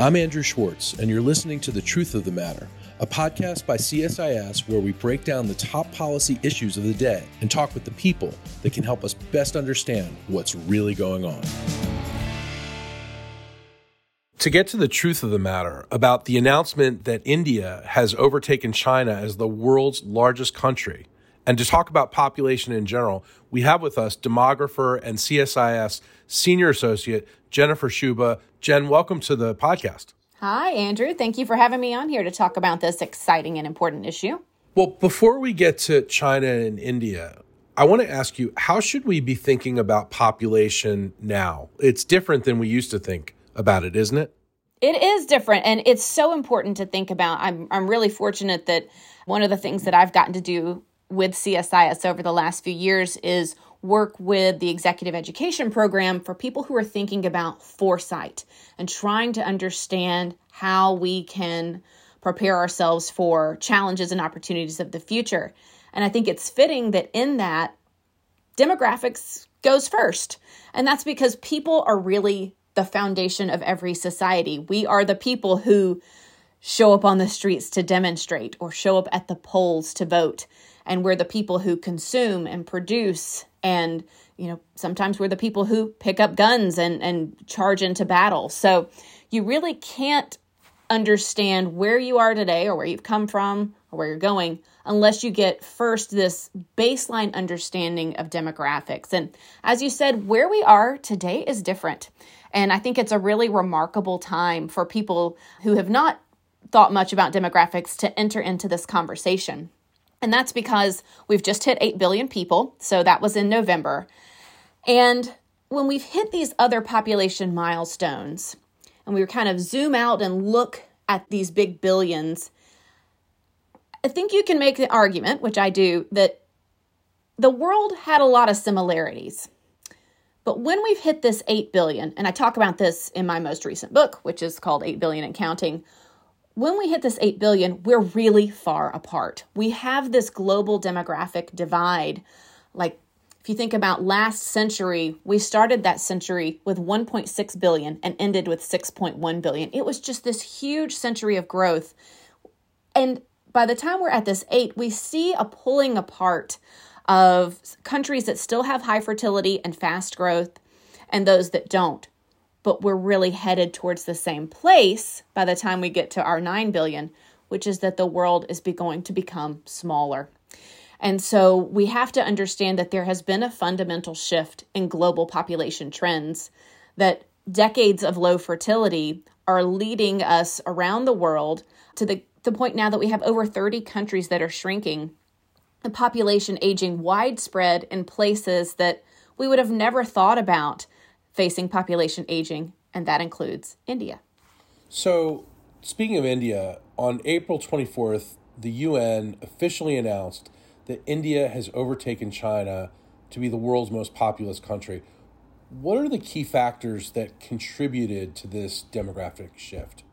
I'm Andrew Schwartz, and you're listening to The Truth of the Matter, a podcast by CSIS where we break down the top policy issues of the day and talk with the people that can help us best understand what's really going on. To get to the truth of the matter about the announcement that India has overtaken China as the world's largest country, and to talk about population in general, we have with us demographer and CSIS senior associate Jennifer Sciubba. Jen, welcome to the podcast. Hi, Andrew. Thank you for having me on here to talk about this exciting and important issue. Well, before we get to China and India, I want to ask you how should we be thinking about population now? It's different than we used to think about it, isn't it? It is different and it's so important to think about. I'm I'm really fortunate that one of the things that I've gotten to do with CSIS over the last few years is work with the executive education program for people who are thinking about foresight and trying to understand how we can prepare ourselves for challenges and opportunities of the future. And I think it's fitting that in that demographics goes first. And that's because people are really the foundation of every society. We are the people who show up on the streets to demonstrate or show up at the polls to vote. And we're the people who consume and produce. And, you know, sometimes we're the people who pick up guns and, and charge into battle. So you really can't understand where you are today or where you've come from or where you're going unless you get first this baseline understanding of demographics. And as you said, where we are today is different. And I think it's a really remarkable time for people who have not thought much about demographics to enter into this conversation. And that's because we've just hit 8 billion people. So that was in November. And when we've hit these other population milestones, and we kind of zoom out and look at these big billions, I think you can make the argument, which I do, that the world had a lot of similarities. But when we've hit this 8 billion, and I talk about this in my most recent book, which is called 8 billion and counting, when we hit this 8 billion, we're really far apart. We have this global demographic divide. Like, if you think about last century, we started that century with 1.6 billion and ended with 6.1 billion. It was just this huge century of growth. And by the time we're at this 8, we see a pulling apart of countries that still have high fertility and fast growth and those that don't. But we're really headed towards the same place by the time we get to our 9 billion, which is that the world is be going to become smaller. And so we have to understand that there has been a fundamental shift in global population trends, that decades of low fertility are leading us around the world to the, the point now that we have over 30 countries that are shrinking a population aging widespread in places that we would have never thought about facing population aging, and that includes India. So, speaking of India, on April 24th, the UN officially announced that India has overtaken China to be the world's most populous country. What are the key factors that contributed to this demographic shift?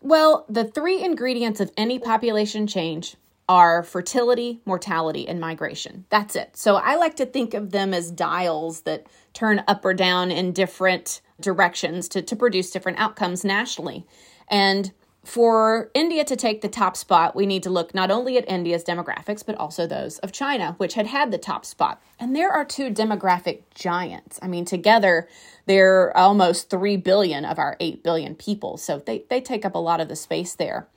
Well, the three ingredients of any population change are fertility, mortality, and migration. That's it. So I like to think of them as dials that turn up or down in different directions to, to produce different outcomes nationally. And for India to take the top spot, we need to look not only at India's demographics, but also those of China, which had had the top spot. And there are two demographic giants. I mean, together, they're almost 3 billion of our 8 billion people. So they, they take up a lot of the space there.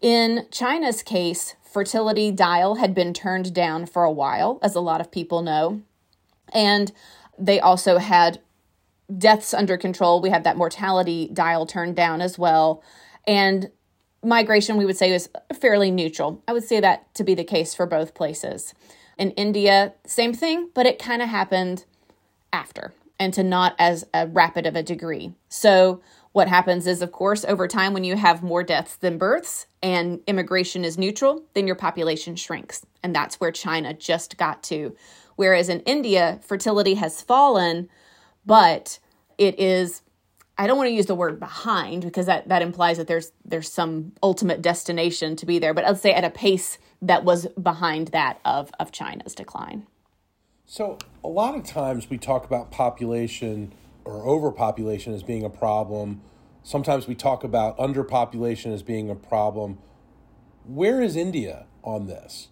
In China's case, fertility dial had been turned down for a while, as a lot of people know. And they also had deaths under control. We have that mortality dial turned down as well. And migration, we would say, was fairly neutral. I would say that to be the case for both places. In India, same thing, but it kind of happened after and to not as a rapid of a degree. So what happens is, of course, over time, when you have more deaths than births and immigration is neutral, then your population shrinks. And that's where China just got to. Whereas in India, fertility has fallen, but it is I don't want to use the word behind because that, that implies that there's there's some ultimate destination to be there, but let's say at a pace that was behind that of, of China's decline. So a lot of times we talk about population or overpopulation as being a problem Sometimes we talk about underpopulation as being a problem. Where is India on this?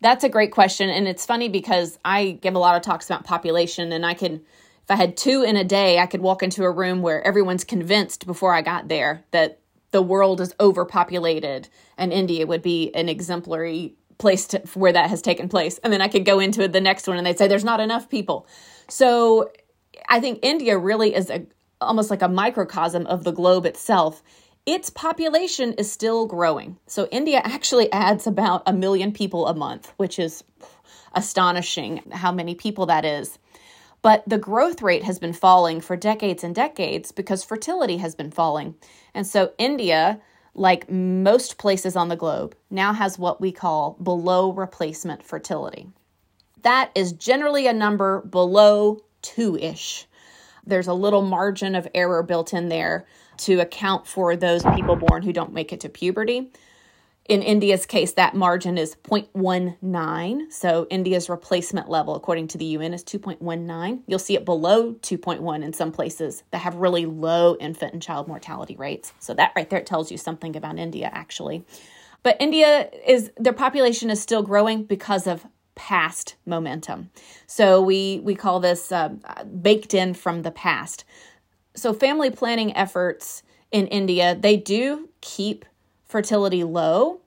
That's a great question. And it's funny because I give a lot of talks about population, and I can, if I had two in a day, I could walk into a room where everyone's convinced before I got there that the world is overpopulated and India would be an exemplary place to, where that has taken place. And then I could go into the next one and they'd say there's not enough people. So I think India really is a, almost like a microcosm of the globe itself. Its population is still growing. So India actually adds about a million people a month, which is astonishing how many people that is. But the growth rate has been falling for decades and decades because fertility has been falling. And so India, like most places on the globe, now has what we call below replacement fertility. That is generally a number below two ish. There's a little margin of error built in there to account for those people born who don't make it to puberty. In India's case, that margin is 0.19. So India's replacement level, according to the UN, is 2.19. You'll see it below 2.1 in some places that have really low infant and child mortality rates. So that right there tells you something about India, actually. But India is, their population is still growing because of past momentum. So we, we call this uh, baked in from the past. So family planning efforts in India, they do keep fertility low,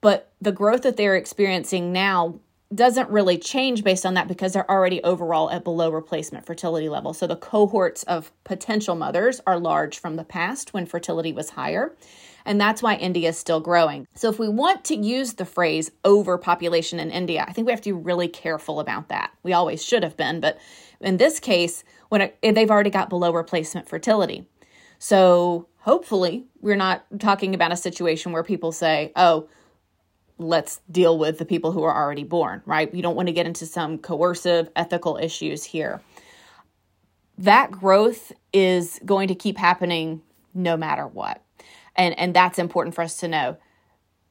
but the growth that they're experiencing now doesn't really change based on that because they're already overall at below replacement fertility level. So the cohorts of potential mothers are large from the past when fertility was higher. And that's why India is still growing. So if we want to use the phrase overpopulation in India, I think we have to be really careful about that. We always should have been, but in this case, when it, they've already got below replacement fertility. So hopefully, we're not talking about a situation where people say, oh, let's deal with the people who are already born, right? You don't want to get into some coercive ethical issues here. That growth is going to keep happening no matter what. And, and that's important for us to know.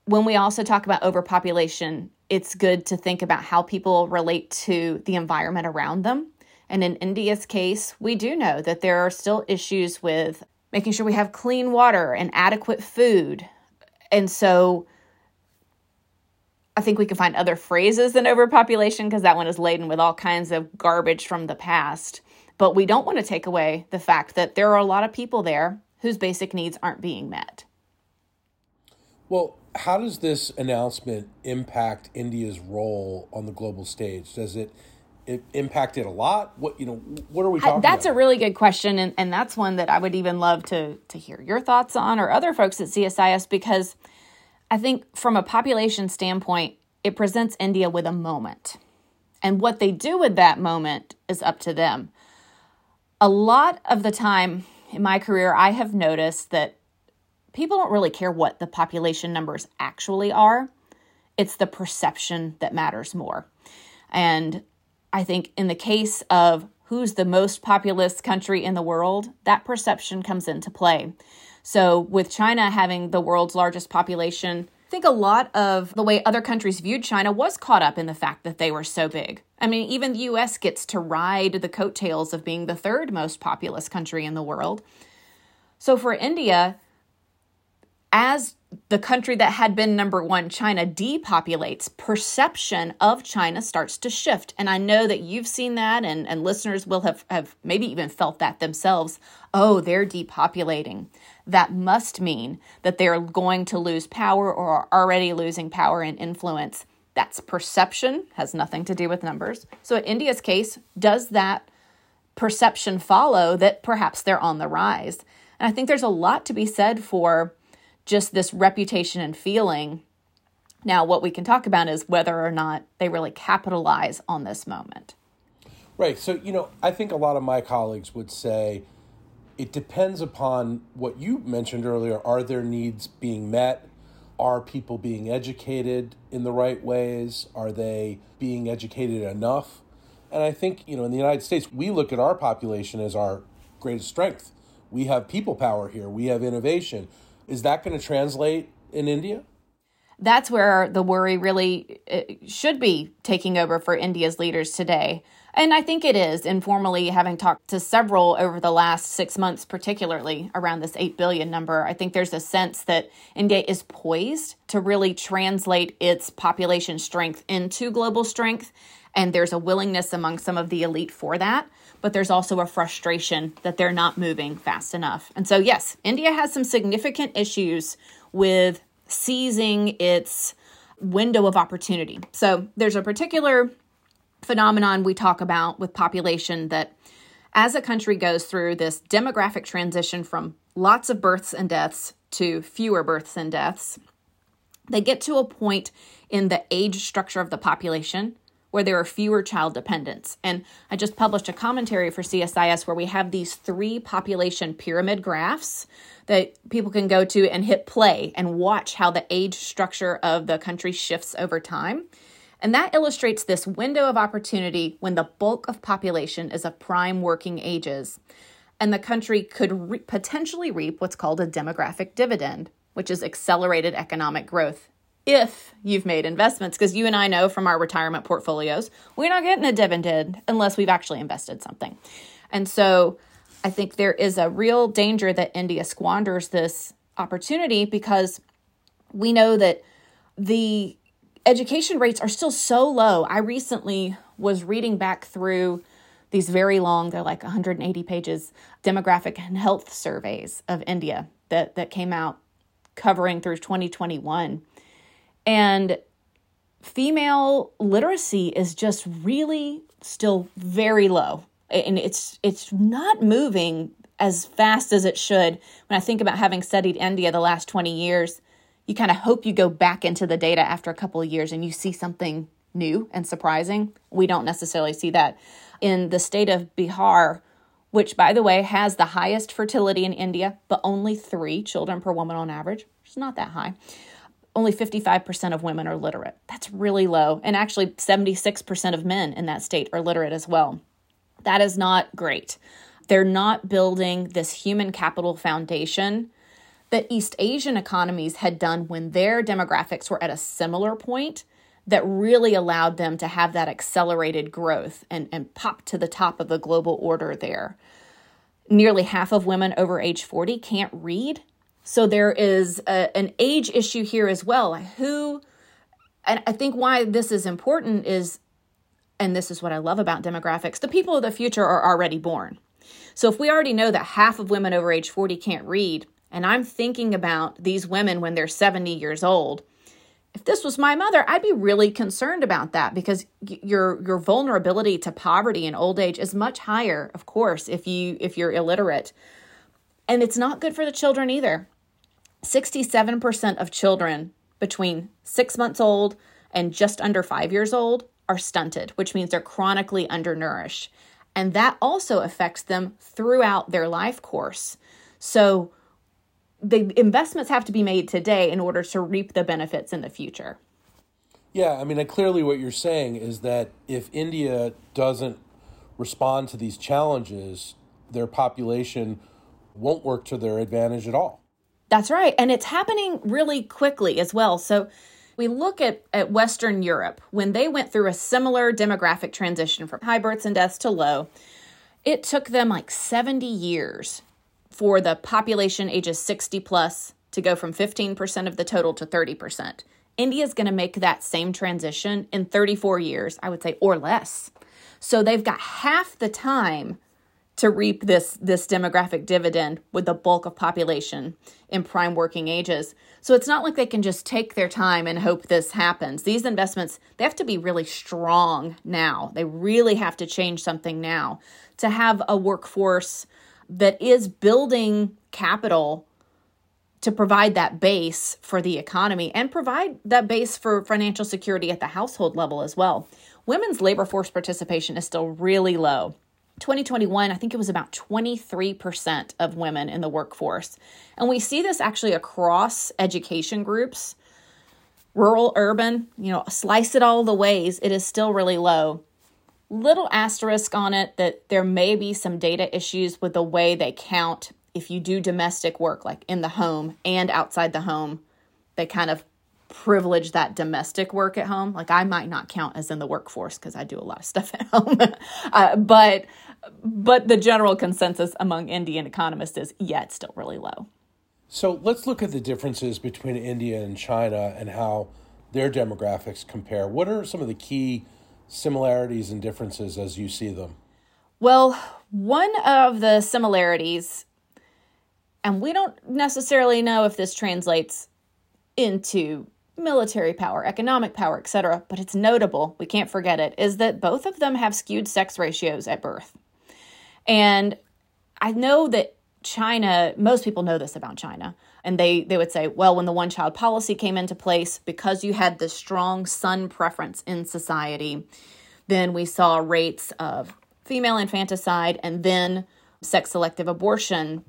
When we also talk about overpopulation, it's good to think about how people relate to the environment around them. And in India's case, we do know that there are still issues with making sure we have clean water and adequate food. And so I think we can find other phrases than overpopulation because that one is laden with all kinds of garbage from the past. But we don't want to take away the fact that there are a lot of people there whose basic needs aren't being met. Well, how does this announcement impact India's role on the global stage? Does it impact it impacted a lot? What you know, what are we talking? I, that's about? a really good question, and and that's one that I would even love to to hear your thoughts on, or other folks at CSIS, because I think from a population standpoint, it presents India with a moment, and what they do with that moment is up to them. A lot of the time in my career, I have noticed that people don't really care what the population numbers actually are. It's the perception that matters more. And I think in the case of who's the most populous country in the world, that perception comes into play. So, with China having the world's largest population, I think a lot of the way other countries viewed China was caught up in the fact that they were so big. I mean, even the US gets to ride the coattails of being the third most populous country in the world. So, for India, as the country that had been number one, China, depopulates, perception of China starts to shift. And I know that you've seen that, and, and listeners will have, have maybe even felt that themselves. Oh, they're depopulating. That must mean that they're going to lose power or are already losing power and influence. That's perception, has nothing to do with numbers. So, in India's case, does that perception follow that perhaps they're on the rise? And I think there's a lot to be said for just this reputation and feeling. Now, what we can talk about is whether or not they really capitalize on this moment. Right. So, you know, I think a lot of my colleagues would say it depends upon what you mentioned earlier. Are their needs being met? Are people being educated in the right ways? Are they being educated enough? And I think, you know, in the United States, we look at our population as our greatest strength. We have people power here, we have innovation, is that going to translate in India? That's where the worry really uh, should be taking over for India's leaders today. And I think it is informally having talked to several over the last six months, particularly around this 8 billion number. I think there's a sense that India is poised to really translate its population strength into global strength. And there's a willingness among some of the elite for that. But there's also a frustration that they're not moving fast enough. And so, yes, India has some significant issues with seizing its window of opportunity. So there's a particular phenomenon we talk about with population that as a country goes through this demographic transition from lots of births and deaths to fewer births and deaths, they get to a point in the age structure of the population where there are fewer child dependents. And I just published a commentary for CSIS where we have these three population pyramid graphs that people can go to and hit play and watch how the age structure of the country shifts over time. And that illustrates this window of opportunity when the bulk of population is of prime working ages. And the country could re- potentially reap what's called a demographic dividend, which is accelerated economic growth if you've made investments. Because you and I know from our retirement portfolios, we're not getting a dividend unless we've actually invested something. And so I think there is a real danger that India squanders this opportunity because we know that the education rates are still so low. I recently was reading back through these very long, they're like 180 pages, demographic and health surveys of India that, that came out covering through 2021. And female literacy is just really still very low. And it's it's not moving as fast as it should. When I think about having studied India the last 20 years, you kind of hope you go back into the data after a couple of years and you see something new and surprising. We don't necessarily see that. In the state of Bihar, which by the way has the highest fertility in India, but only three children per woman on average, which is not that high. Only 55% of women are literate. That's really low. And actually, 76% of men in that state are literate as well. That is not great. They're not building this human capital foundation that East Asian economies had done when their demographics were at a similar point that really allowed them to have that accelerated growth and, and pop to the top of the global order there. Nearly half of women over age 40 can't read. So there is a, an age issue here as well. Who, and I think why this is important is, and this is what I love about demographics the people of the future are already born. So if we already know that half of women over age 40 can't read, and I'm thinking about these women when they're 70 years old. If this was my mother, I'd be really concerned about that because your your vulnerability to poverty and old age is much higher, of course, if you if you're illiterate. And it's not good for the children either. 67% of children between 6 months old and just under 5 years old are stunted, which means they're chronically undernourished. And that also affects them throughout their life course. So the investments have to be made today in order to reap the benefits in the future. Yeah, I mean, clearly what you're saying is that if India doesn't respond to these challenges, their population won't work to their advantage at all. That's right. And it's happening really quickly as well. So we look at, at Western Europe, when they went through a similar demographic transition from high births and deaths to low, it took them like 70 years for the population ages 60 plus to go from 15% of the total to 30%. India is going to make that same transition in 34 years, I would say, or less. So they've got half the time to reap this this demographic dividend with the bulk of population in prime working ages. So it's not like they can just take their time and hope this happens. These investments, they have to be really strong now. They really have to change something now to have a workforce that is building capital to provide that base for the economy and provide that base for financial security at the household level as well. Women's labor force participation is still really low. 2021, I think it was about 23% of women in the workforce. And we see this actually across education groups, rural, urban, you know, slice it all the ways, it is still really low little asterisk on it that there may be some data issues with the way they count if you do domestic work like in the home and outside the home they kind of privilege that domestic work at home. Like I might not count as in the workforce because I do a lot of stuff at home, uh, but but the general consensus among Indian economists is yeah, it's still really low. So let's look at the differences between India and China and how their demographics compare. What are some of the key similarities and differences as you see them? Well, one of the similarities, and we don't necessarily know if this translates into military power, economic power, etc., but it's notable, we can't forget it, is that both of them have skewed sex ratios at birth. And I know that China, most people know this about China, and they, they would say, well, when the one child policy came into place, because you had this strong son preference in society, then we saw rates of female infanticide and then sex selective abortion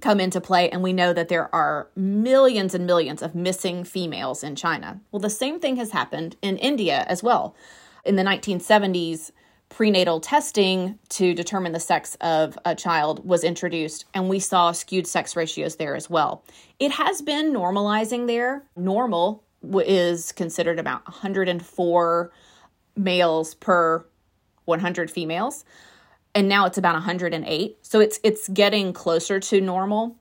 come into play, and we know that there are millions and millions of missing females in China. Well, the same thing has happened in India as well. In the 1970s, prenatal testing to determine the sex of a child was introduced, and we saw skewed sex ratios there as well. It has been normalizing there. Normal is considered about 104 males per 100 females and now it's about 108. So it's it's getting closer to normal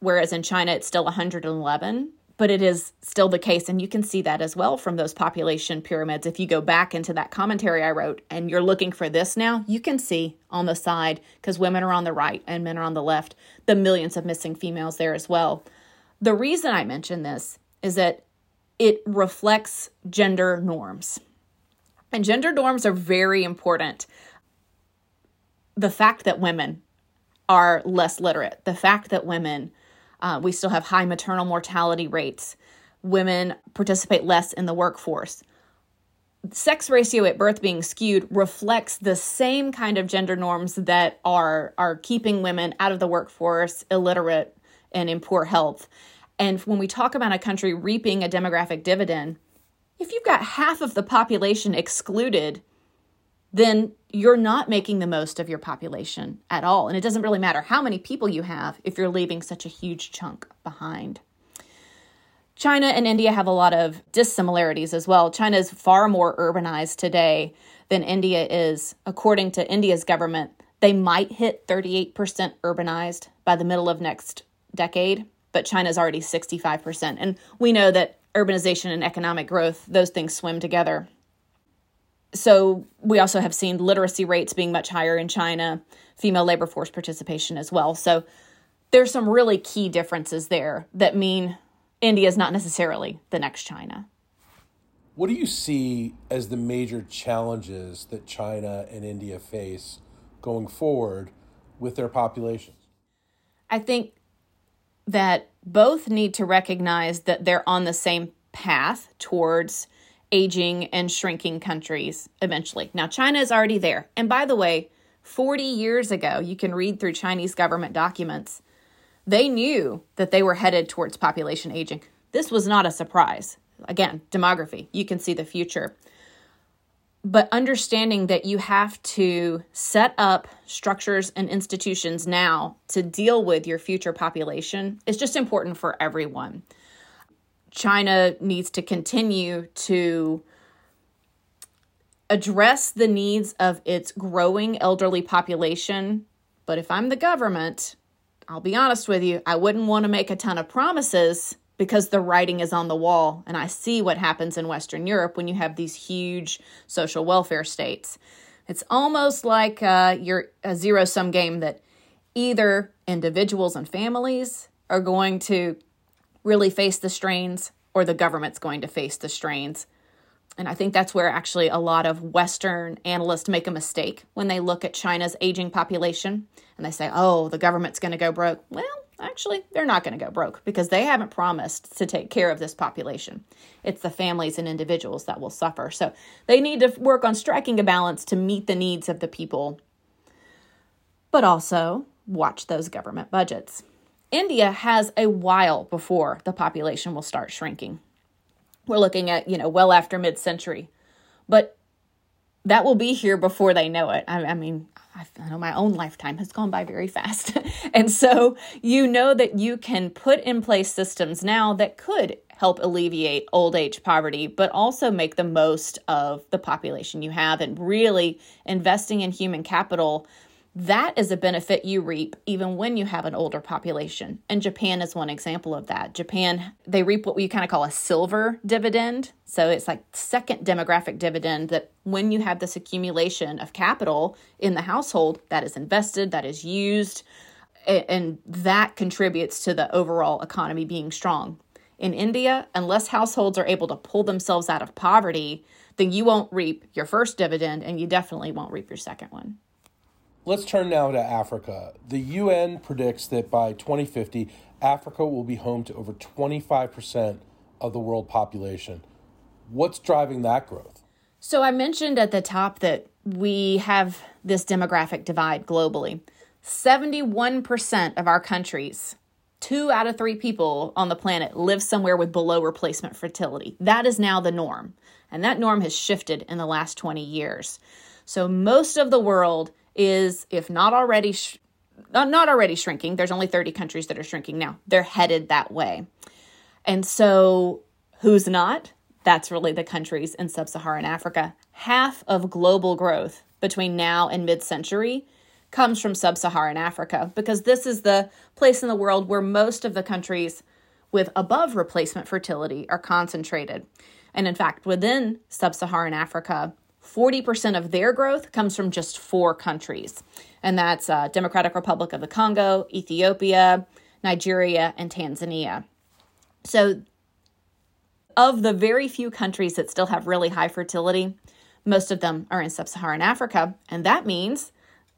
whereas in China it's still 111, but it is still the case and you can see that as well from those population pyramids. If you go back into that commentary I wrote and you're looking for this now, you can see on the side cuz women are on the right and men are on the left, the millions of missing females there as well. The reason I mention this is that it reflects gender norms. And gender norms are very important the fact that women are less literate, the fact that women, uh, we still have high maternal mortality rates, women participate less in the workforce. Sex ratio at birth being skewed reflects the same kind of gender norms that are are keeping women out of the workforce, illiterate, and in poor health. And when we talk about a country reaping a demographic dividend, if you've got half of the population excluded then you're not making the most of your population at all. And it doesn't really matter how many people you have if you're leaving such a huge chunk behind. China and India have a lot of dissimilarities as well. China is far more urbanized today than India is. According to India's government, they might hit 38% urbanized by the middle of next decade, but China's already 65%. And we know that urbanization and economic growth, those things swim together so we also have seen literacy rates being much higher in China, female labor force participation as well. So there's some really key differences there that mean India is not necessarily the next China. What do you see as the major challenges that China and India face going forward with their populations? I think that both need to recognize that they're on the same path towards aging and shrinking countries eventually. Now, China is already there. And by the way, 40 years ago, you can read through Chinese government documents, they knew that they were headed towards population aging. This was not a surprise. Again, demography, you can see the future. But understanding that you have to set up structures and institutions now to deal with your future population is just important for everyone. China needs to continue to address the needs of its growing elderly population. But if I'm the government, I'll be honest with you, I wouldn't want to make a ton of promises because the writing is on the wall. And I see what happens in Western Europe when you have these huge social welfare states. It's almost like uh, you're a zero sum game that either individuals and families are going to really face the strains or the government's going to face the strains. And I think that's where actually a lot of Western analysts make a mistake when they look at China's aging population and they say, oh, the government's going to go broke. Well, actually, they're not going to go broke because they haven't promised to take care of this population. It's the families and individuals that will suffer. So they need to work on striking a balance to meet the needs of the people, but also watch those government budgets. India has a while before the population will start shrinking. We're looking at, you know, well after mid century. But that will be here before they know it. I, I mean, I, I know my own lifetime has gone by very fast. and so you know that you can put in place systems now that could help alleviate old age poverty, but also make the most of the population you have and really investing in human capital. That is a benefit you reap even when you have an older population. And Japan is one example of that. Japan, they reap what we kind of call a silver dividend. So it's like second demographic dividend that when you have this accumulation of capital in the household that is invested, that is used, and that contributes to the overall economy being strong. In India, unless households are able to pull themselves out of poverty, then you won't reap your first dividend and you definitely won't reap your second one. Let's turn now to Africa. The UN predicts that by 2050, Africa will be home to over 25% of the world population. What's driving that growth? So, I mentioned at the top that we have this demographic divide globally. 71% of our countries, two out of three people on the planet, live somewhere with below replacement fertility. That is now the norm. And that norm has shifted in the last 20 years. So most of the world is, if not already, sh- not, not already shrinking, there's only 30 countries that are shrinking now. They're headed that way. And so who's not? That's really the countries in sub Saharan Africa. Half of global growth between now and mid century comes from sub Saharan Africa because this is the place in the world where most of the countries with above replacement fertility are concentrated. And in fact, within sub Saharan Africa, 40% of their growth comes from just four countries, and that's uh, Democratic Republic of the Congo, Ethiopia, Nigeria, and Tanzania. So, of the very few countries that still have really high fertility, most of them are in sub Saharan Africa, and that means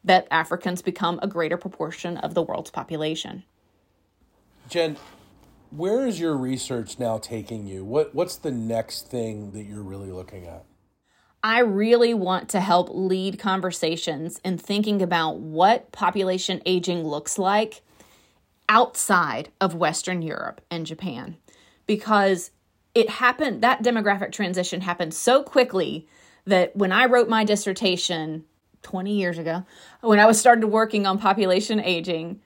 that Africans become a greater proportion of the world's population. Jen, where is your research now taking you? What what's the next thing that you're really looking at? I really want to help lead conversations in thinking about what population aging looks like outside of Western Europe and Japan because it happened that demographic transition happened so quickly that when I wrote my dissertation 20 years ago, when I was started working on population aging,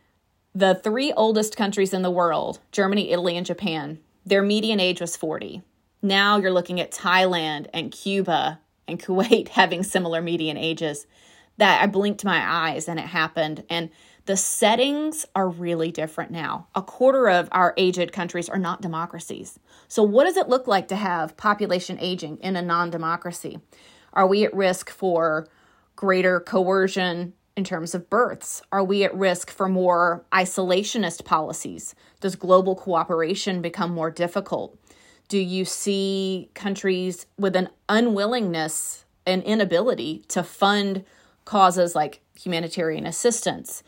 the three oldest countries in the world, Germany, Italy, and Japan, their median age was 40. Now you're looking at Thailand and Cuba and Kuwait having similar median ages. That I blinked my eyes and it happened. And the settings are really different now. A quarter of our aged countries are not democracies. So, what does it look like to have population aging in a non democracy? Are we at risk for greater coercion in terms of births? Are we at risk for more isolationist policies? Does global cooperation become more difficult? Do you see countries with an unwillingness and inability to fund causes like humanitarian assistance?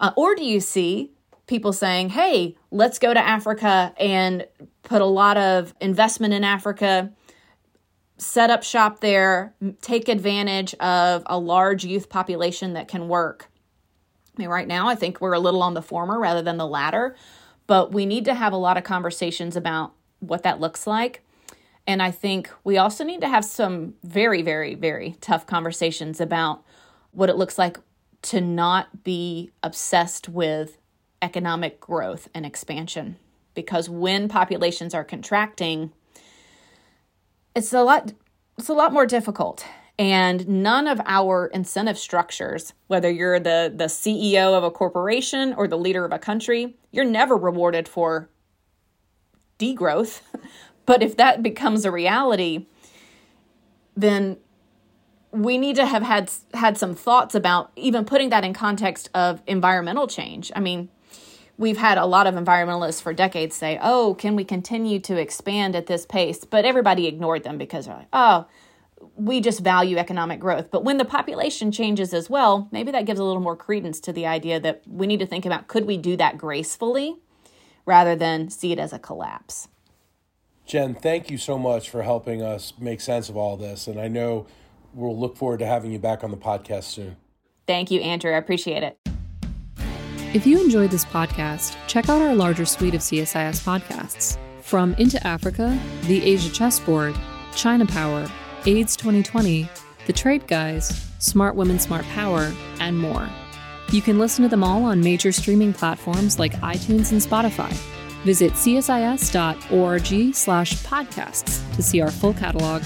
Uh, or do you see people saying, hey, let's go to Africa and put a lot of investment in Africa set up shop there, take advantage of a large youth population that can work. I mean, right now, I think we're a little on the former rather than the latter, but we need to have a lot of conversations about what that looks like. And I think we also need to have some very, very, very tough conversations about what it looks like to not be obsessed with economic growth and expansion. Because when populations are contracting, it's a lot it's a lot more difficult and none of our incentive structures whether you're the the CEO of a corporation or the leader of a country you're never rewarded for degrowth but if that becomes a reality then we need to have had had some thoughts about even putting that in context of environmental change i mean we've had a lot of environmentalists for decades say, oh, can we continue to expand at this pace? But everybody ignored them because they're like, oh, we just value economic growth. But when the population changes as well, maybe that gives a little more credence to the idea that we need to think about could we do that gracefully rather than see it as a collapse. Jen, thank you so much for helping us make sense of all this. And I know we'll look forward to having you back on the podcast soon. Thank you, Andrew. I appreciate it. If you enjoyed this podcast, check out our larger suite of CSIS podcasts from Into Africa, The Asia Chessboard, China Power, AIDS 2020, The Trade Guys, Smart Women, Smart Power, and more. You can listen to them all on major streaming platforms like iTunes and Spotify. Visit csis.org slash podcasts to see our full catalog